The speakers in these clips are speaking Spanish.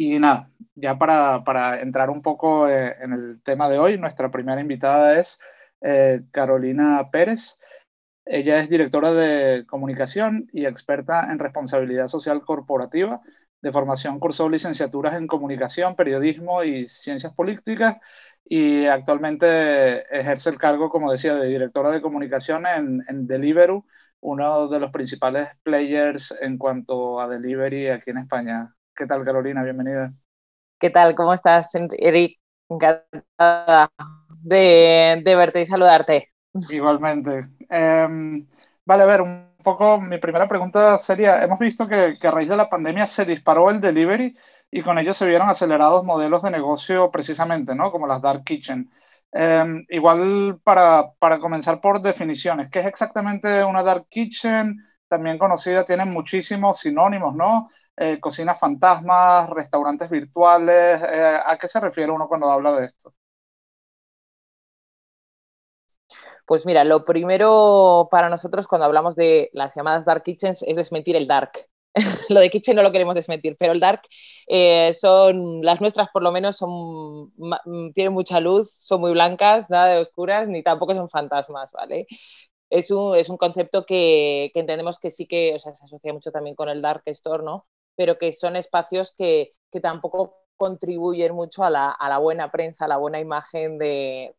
Y nada, ya para, entrar un poco eh, en el tema de hoy, nuestra primera invitada es eh, Carolina Pérez. Ella es directora de comunicación y experta en responsabilidad social corporativa. De formación cursó licenciaturas en comunicación, periodismo y ciencias políticas y actualmente ejerce el cargo, como decía, de directora de comunicación en, en Deliveroo, uno de los principales players en cuanto a delivery aquí en España. ¿Qué tal, Carolina? Bienvenida. ¿Qué tal? ¿Cómo estás, Eric? Encantada de, verte y saludarte. Igualmente. Em, vale, a ver, un poco mi primera pregunta sería, hemos visto que, que, a raíz de la pandemia se disparó el delivery y con ello se vieron acelerados modelos de negocio precisamente, ¿no? Como las dark kitchen. Em, igual para, para comenzar por definiciones, ¿qué es exactamente una dark kitchen? También conocida, tienen muchísimos sinónimos, ¿no? Eh, cocinas fantasmas, restaurantes virtuales. Eh, ¿A qué se refiere uno cuando habla de esto? Pues mira, lo primero para nosotros cuando hablamos de las llamadas dark kitchens es desmentir el dark. lo de kitchen no lo queremos desmentir, pero el dark eh, son, las nuestras por lo menos son, tienen mucha luz, son muy blancas, nada de oscuras, ni tampoco son fantasmas, ¿vale? Es un, es un concepto que, entendemos que sí que se asocia mucho también con el dark store, ¿no? Pero que son espacios que, que tampoco contribuyen mucho a la, a la, buena prensa, a la buena imagen de,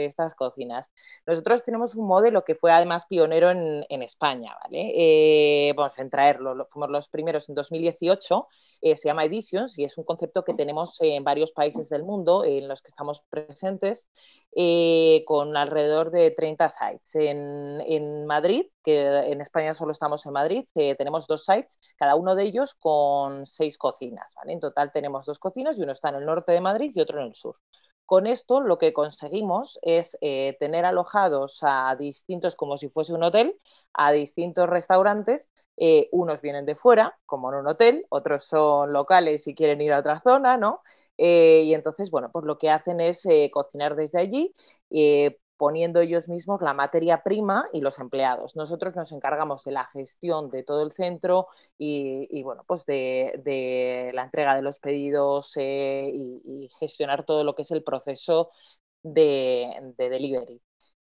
de estas cocinas. Nosotros tenemos un modelo que fue además pionero en, en España, ¿vale? Eh, vamos a traerlo, fuimos los primeros en 2018, eh, se llama Editions y es un concepto que tenemos en varios países del mundo en los que estamos presentes, eh, con alrededor de 30 sites. En, en, Madrid, que en España solo estamos en Madrid, tenemos dos sites, cada uno de ellos con seis cocinas. En total tenemos dos cocinas y uno está en el norte de Madrid y otro en el sur. Con esto lo que conseguimos es eh, tener alojados a distintos, como si fuese un hotel, a distintos restaurantes. Eh, unos vienen de fuera, como en un hotel, otros son locales y quieren ir a otra zona, ¿no? Eh, y entonces, bueno, pues lo que hacen es cocinar desde allí, poniendo ellos mismos la materia prima y los empleados. Nosotros nos encargamos de la gestión de todo el centro y, bueno, pues de, la entrega de los pedidos eh, y, gestionar todo lo que es el proceso de, delivery.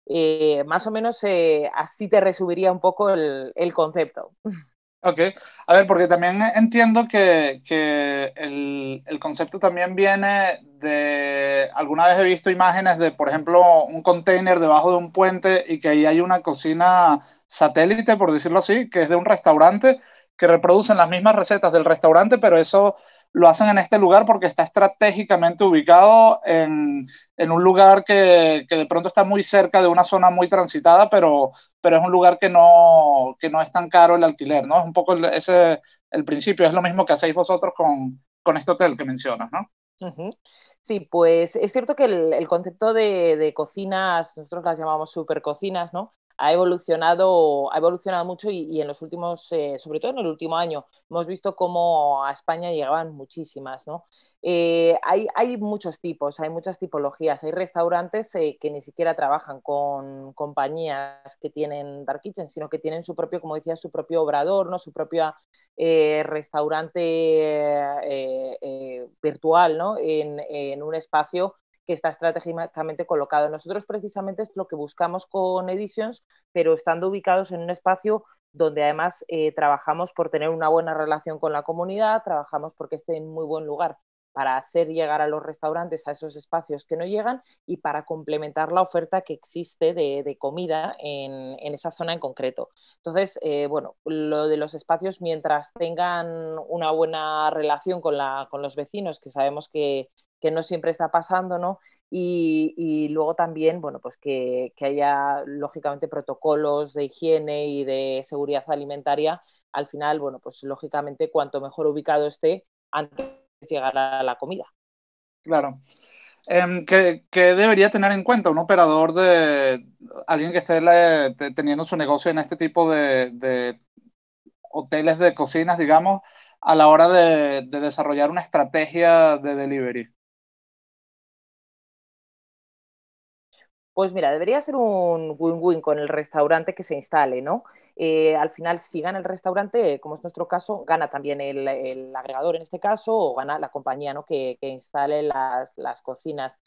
Eh, más o menos eh, así te resumiría un poco el, el concepto. Ok, a ver, porque también entiendo que, que el, el, concepto también viene de, alguna vez he visto imágenes de, por ejemplo, un container debajo de un puente y que ahí hay una cocina satélite, por decirlo así, que es de un restaurante, que reproducen las mismas recetas del restaurante, pero eso lo hacen en este lugar porque está estratégicamente ubicado en, en un lugar que, que, de pronto está muy cerca de una zona muy transitada, pero, pero es un lugar que no, que no es tan caro el alquiler, ¿no? Es un poco ese el principio, es lo mismo que hacéis vosotros con, con este hotel que mencionas, ¿no? Sí, pues es cierto que el, el concepto de, de, cocinas, nosotros las llamamos supercocinas, ¿no? Ha evolucionado, ha evolucionado mucho y, en los últimos, eh, sobre todo en el último año, hemos visto cómo a España llegaban muchísimas, ¿no? Eh, hay, muchos tipos, hay muchas tipologías. Hay restaurantes eh, que ni siquiera trabajan con compañías que tienen Dark Kitchen, sino que tienen su propio, como decía, su propio obrador, ¿no? su propio restaurante virtual ¿no? en, un espacio que está estratégicamente colocado. Nosotros precisamente es lo que buscamos con Editions, pero estando ubicados en un espacio donde además eh, trabajamos por tener una buena relación con la comunidad, trabajamos porque esté en muy buen lugar para hacer llegar a los restaurantes a esos espacios que no llegan y para complementar la oferta que existe de, de comida en, en, esa zona en concreto. Entonces, eh, bueno, lo de los espacios, mientras tengan una buena relación con, la, con los vecinos, que sabemos que, que no siempre está pasando, ¿no? Y, luego también, bueno, pues que, haya lógicamente protocolos de higiene y de seguridad alimentaria. Al final, bueno, pues lógicamente cuanto mejor ubicado esté antes de llegar a la comida. Claro. Eh, ¿qué, ¿qué, debería tener en cuenta un operador de alguien que esté teniendo su negocio en este tipo de, hoteles de cocinas, digamos, a la hora de desarrollar una estrategia de delivery? Pues mira, debería ser un win-win con el restaurante que se instale, ¿no? Eh, al final, si gana el restaurante, como es nuestro caso, gana también el, agregador en este caso o gana la compañía ¿no? que, instale las, cocinas.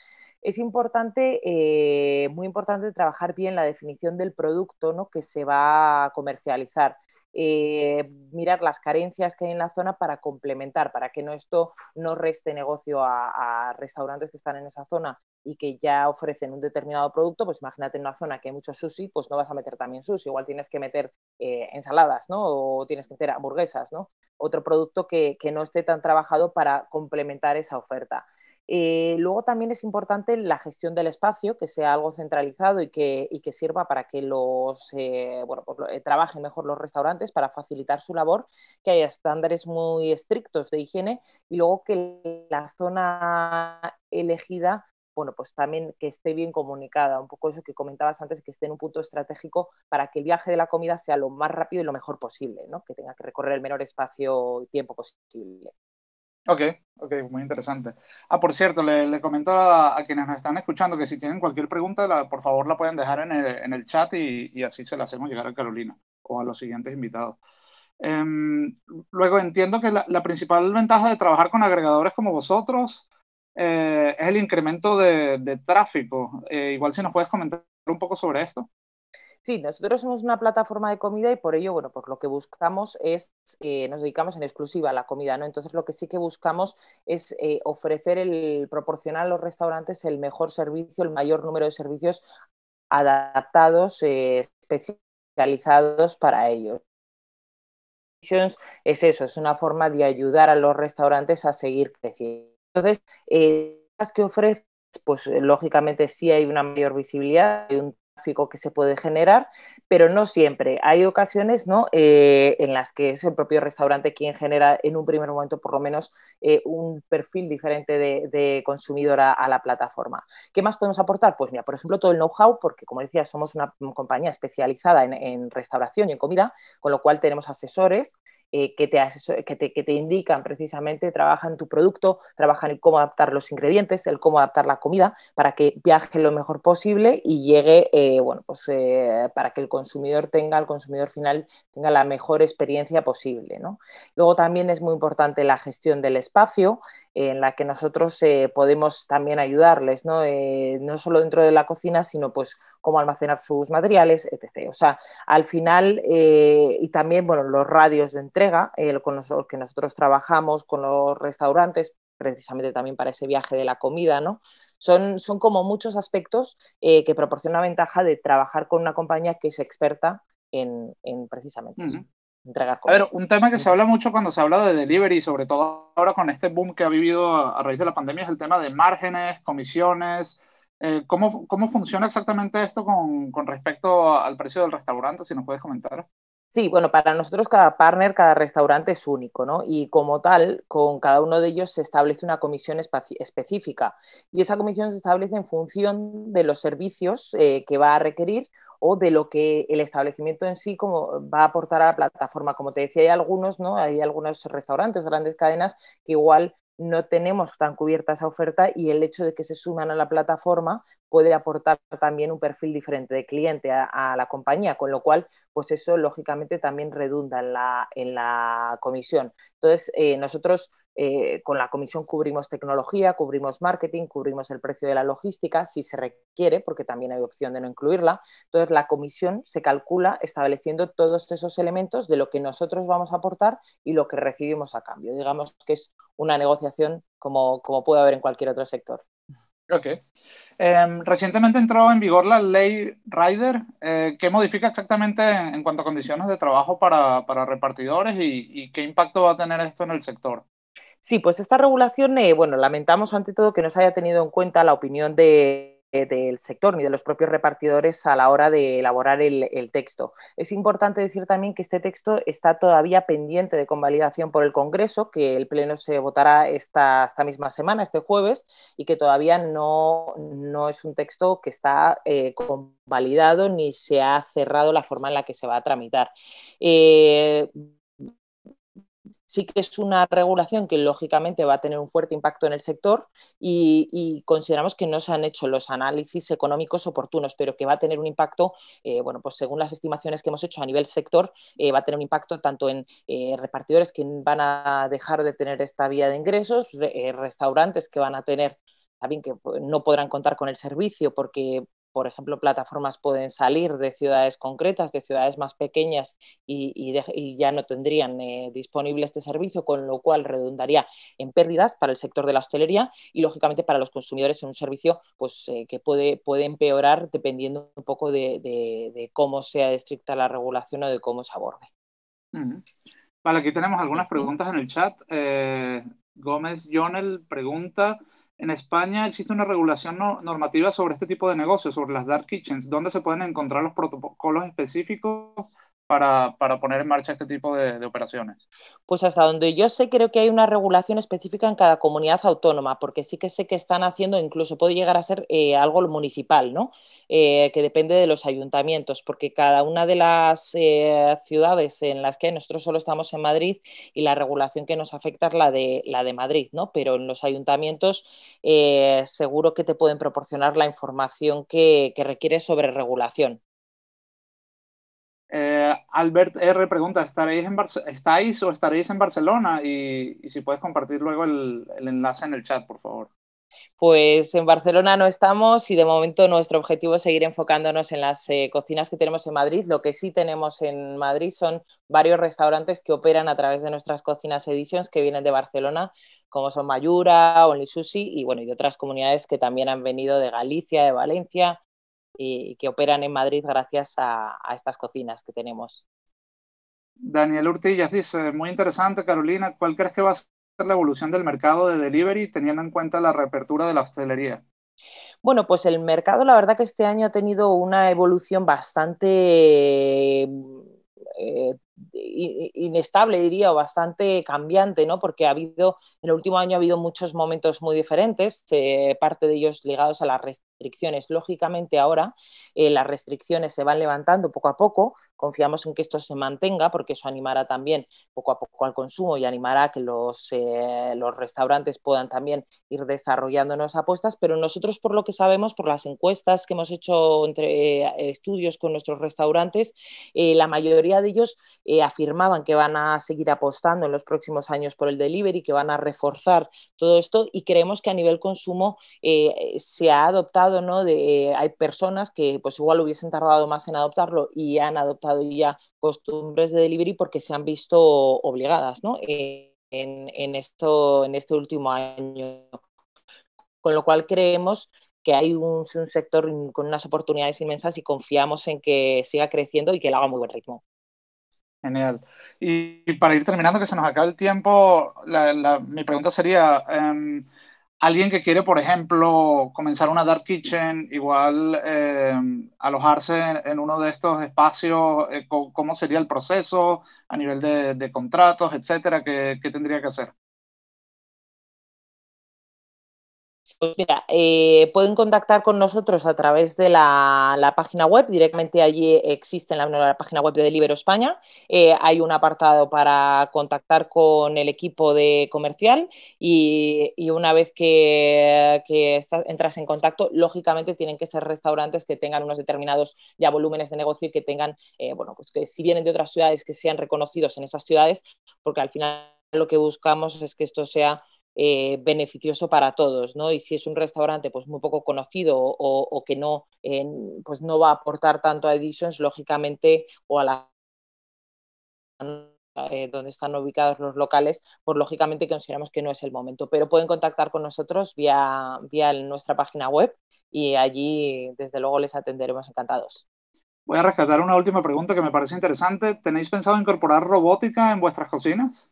Es importante, eh, muy importante trabajar bien la definición del producto ¿no? que se va a comercializar. Eh, mirar las carencias que hay en la zona para complementar, para que no esto no reste negocio a, restaurantes que están en esa zona y que ya ofrecen un determinado producto, pues imagínate en una zona que hay mucho sushi, pues no vas a meter también sushi, igual tienes que meter eh, ensaladas, ¿no? O tienes que meter hamburguesas, ¿no? Otro producto que, que no esté tan trabajado para complementar esa oferta. Eh, luego también es importante la gestión del espacio, que sea algo centralizado y que, sirva para que los eh, bueno, pues, eh, trabajen mejor los restaurantes para facilitar su labor, que haya estándares muy estrictos de higiene y luego que la zona elegida bueno, pues también que esté bien comunicada, un poco eso que comentabas antes, que esté en un punto estratégico para que el viaje de la comida sea lo más rápido y lo mejor posible, ¿no? que tenga que recorrer el menor espacio y tiempo posible. Ok, ok, muy interesante. Ah, por cierto, le, comento a, quienes nos están escuchando que si tienen cualquier pregunta, por favor la pueden dejar en el, chat y, así se la hacemos llegar a Carolina o a los siguientes invitados. Em, luego entiendo que la, principal ventaja de trabajar con agregadores como vosotros eh, es el incremento de, tráfico. Eh, igual si nos puedes comentar un poco sobre esto. Sí, nosotros somos una plataforma de comida y por ello, bueno, pues lo que buscamos es, eh, nos dedicamos en exclusiva a la comida, ¿no? Entonces lo que sí que buscamos es eh, ofrecer el, proporcionar a los restaurantes el mejor servicio, el mayor número de servicios adaptados, eh, especializados para ellos. Es eso, es una forma de ayudar a los restaurantes a seguir creciendo. Entonces, las que ofreces, pues lógicamente sí hay una mayor visibilidad, hay un que se puede generar, pero no siempre. Hay ocasiones ¿no? Eh, en las que es el propio restaurante quien genera en un primer momento por lo menos eh, un perfil diferente de, consumidor a, la plataforma. ¿Qué más podemos aportar? Pues mira, por ejemplo, todo el know-how, porque como decía, somos una compañía especializada en restauración y en comida, con lo cual tenemos asesores eh, que, te indican precisamente, trabajan tu producto, trabajan en cómo adaptar los ingredientes, el cómo adaptar la comida para que viaje lo mejor posible y llegue, eh, bueno, pues eh, para que el consumidor tenga, el consumidor final tenga la mejor experiencia posible. Luego también es muy importante la gestión del espacio, en la que nosotros podemos también ayudarles, ¿no? no solo dentro de la cocina, sino pues cómo almacenar sus materiales, etc. O sea, al final, y también, bueno, los radios de entrega con los que nosotros trabajamos, con los restaurantes, precisamente también para ese viaje de la comida, ¿no? Son, son como muchos aspectos eh, que proporcionan la ventaja de trabajar con una compañía que es experta en, precisamente entregar. A ver, un tema que se habla mucho cuando se habla de delivery, sobre todo ahora con este boom que ha vivido a, raíz de la pandemia, es el tema de márgenes, comisiones. Eh, ¿cómo, ¿cómo, funciona exactamente esto con, con respecto al precio del restaurante? Si nos puedes comentar. Sí, bueno, para nosotros cada partner, cada restaurante es único, ¿no? Y como tal, con cada uno de ellos se establece una comisión específica. Y esa comisión se establece en función de los servicios eh, que va a requerir o de lo que el establecimiento en sí como va a aportar a la plataforma. Como te decía, hay algunos, ¿no? Hay algunos restaurantes, grandes cadenas que igual no tenemos tan cubierta esa oferta y el hecho de que se suman a la plataforma puede aportar también un perfil diferente de cliente a, la compañía, con lo cual, pues eso lógicamente también redunda en la, en la comisión. Entonces, eh, nosotros eh, con la comisión cubrimos tecnología, cubrimos marketing, cubrimos el precio de la logística, si se requiere, porque también hay opción de no incluirla. Entonces, la comisión se calcula estableciendo todos esos elementos de lo que nosotros vamos a aportar y lo que recibimos a cambio. Digamos que es una negociación como, puede haber en cualquier otro sector. Ok. Em, recientemente entró en vigor la ley Rider. Eh, ¿Qué modifica exactamente en, cuanto a condiciones de trabajo para, repartidores y, qué impacto va a tener esto en el sector? Sí, pues esta regulación, eh, bueno, lamentamos ante todo que no se haya tenido en cuenta la opinión de, del sector ni de los propios repartidores a la hora de elaborar el, texto. Es importante decir también que este texto está todavía pendiente de convalidación por el Congreso, que el Pleno se votará esta, misma semana, este jueves, y que todavía no, no es un texto que está eh, convalidado ni se ha cerrado la forma en la que se va a tramitar. Eh, sí que es una regulación que lógicamente va a tener un fuerte impacto en el sector y, consideramos que no se han hecho los análisis económicos oportunos, pero que va a tener un impacto, eh, bueno, pues según las estimaciones que hemos hecho a nivel sector, eh, va a tener un impacto tanto en eh, repartidores que van a dejar de tener esta vía de ingresos, restaurantes que van a tener también que pues, no podrán contar con el servicio porque por ejemplo, plataformas pueden salir de ciudades concretas, de ciudades más pequeñas y, ya no tendrían eh, disponible este servicio, con lo cual redundaría en pérdidas para el sector de la hostelería y, lógicamente, para los consumidores en un servicio pues, eh, que puede, puede empeorar dependiendo un poco de, cómo sea estricta la regulación o de cómo se aborde. Vale, aquí tenemos algunas preguntas en el chat. Eh, Gómez Jonel pregunta en España existe una regulación normativa sobre este tipo de negocios, sobre las dark kitchens. ¿Dónde se pueden encontrar los protocolos específicos para, poner en marcha este tipo de, operaciones? Pues hasta donde yo sé, creo que hay una regulación específica en cada comunidad autónoma, porque sí que sé que están haciendo, incluso puede llegar a ser eh, algo municipal, ¿no? Eh, que depende de los ayuntamientos, porque cada una de las eh, ciudades en las que nosotros solo estamos en Madrid y la regulación que nos afecta es la de, la de Madrid, ¿no? Pero en los ayuntamientos seguro que te pueden proporcionar la información que, que requieres sobre regulación. Albert R. pregunta, ¿estaréis, en ¿estáis o estaréis en Barcelona? Y, si puedes compartir luego el, enlace en el chat, por favor. Pues en Barcelona no estamos y de momento nuestro objetivo es seguir enfocándonos en las eh, cocinas que tenemos en Madrid. Lo que sí tenemos en Madrid son varios restaurantes que operan a través de nuestras cocinas Editions que vienen de Barcelona, como son Mayura, Only Sushi y bueno, y otras comunidades que también han venido de Galicia, de Valencia y que operan en Madrid gracias a, estas cocinas que tenemos. Daniel Urtilla dice, muy interesante, Carolina, ¿cuál crees que va a la evolución del mercado de delivery teniendo en cuenta la reapertura de la hostelería? Bueno, pues el mercado la verdad que este año ha tenido una evolución bastante eh, inestable, diría, o bastante cambiante, ¿no? Porque ha habido, en el último año ha habido muchos momentos muy diferentes, eh, parte de ellos ligados a las restricciones. Lógicamente ahora eh, las restricciones se van levantando poco a poco, Confiamos en que esto se mantenga porque eso animará también poco a poco al consumo y animará a que los, eh, los restaurantes puedan también ir desarrollando nuevas apuestas, pero nosotros por lo que sabemos, por las encuestas que hemos hecho entre eh, estudios con nuestros restaurantes, eh, la mayoría de ellos afirmaban que van a seguir apostando en los próximos años por el delivery, que van a reforzar todo esto y creemos que a nivel consumo se ha adoptado, ¿no? De, hay personas que pues igual hubiesen tardado más en adoptarlo y han adoptado ya costumbres de delivery porque se han visto obligadas ¿no? en, esto, en este último año. Con lo cual creemos que hay un, sector con unas oportunidades inmensas y confiamos en que siga creciendo y que lo haga muy buen ritmo. Genial. Y, para ir terminando, que se nos acaba el tiempo, mi pregunta sería, em, alguien que quiere, por ejemplo, comenzar una dark kitchen, igual eh, alojarse en, uno de estos espacios, eh, ¿cómo sería el proceso a nivel de, contratos, etcétera? ¿Qué, tendría que hacer? Pues mira, eh, pueden contactar con nosotros a través de la, página web, directamente allí existe en la, página web de Delibero España, eh, hay un apartado para contactar con el equipo de comercial y, una vez que, entras en contacto, lógicamente tienen que ser restaurantes que tengan unos determinados ya volúmenes de negocio y que tengan, eh, bueno, pues que si vienen de otras ciudades, que sean reconocidos en esas ciudades, porque al final lo que buscamos es que esto sea eh, beneficioso para todos, ¿no? Y si es un restaurante pues muy poco conocido o, que no, pues no va a aportar tanto a Editions, lógicamente, o a la eh, donde están ubicados los locales, pues lógicamente consideramos que no es el momento, pero pueden contactar con nosotros vía, vía nuestra página web y allí desde luego les atenderemos encantados. Voy a rescatar una última pregunta que me parece interesante. ¿Tenéis pensado incorporar robótica en vuestras cocinas?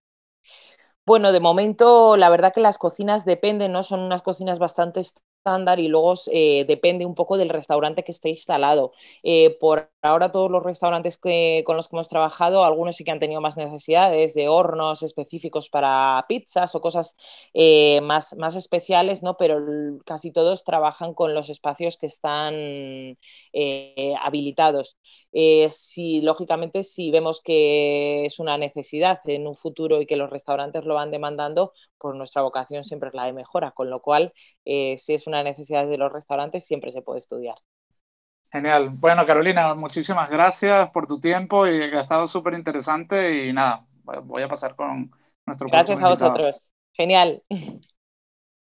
Bueno, de momento la verdad que las cocinas dependen, ¿no? Son unas cocinas bastante estándar y luego eh, depende un poco del restaurante que esté instalado. Eh, por ahora todos los restaurantes con los que hemos trabajado, algunos sí que han tenido más necesidades de hornos específicos para pizzas o cosas eh, más, más especiales, ¿no? pero casi todos trabajan con los espacios que están habilitados. si lógicamente si vemos que es una necesidad en un futuro y que los restaurantes lo van demandando, pues nuestra vocación siempre es la de mejora, con lo cual si es una una necesidad de los restaurantes, siempre se puede estudiar. Genial. Bueno, Carolina, muchísimas gracias por tu tiempo y que ha estado súper interesante y nada, voy a pasar con nuestro Gracias a vosotros. Genial.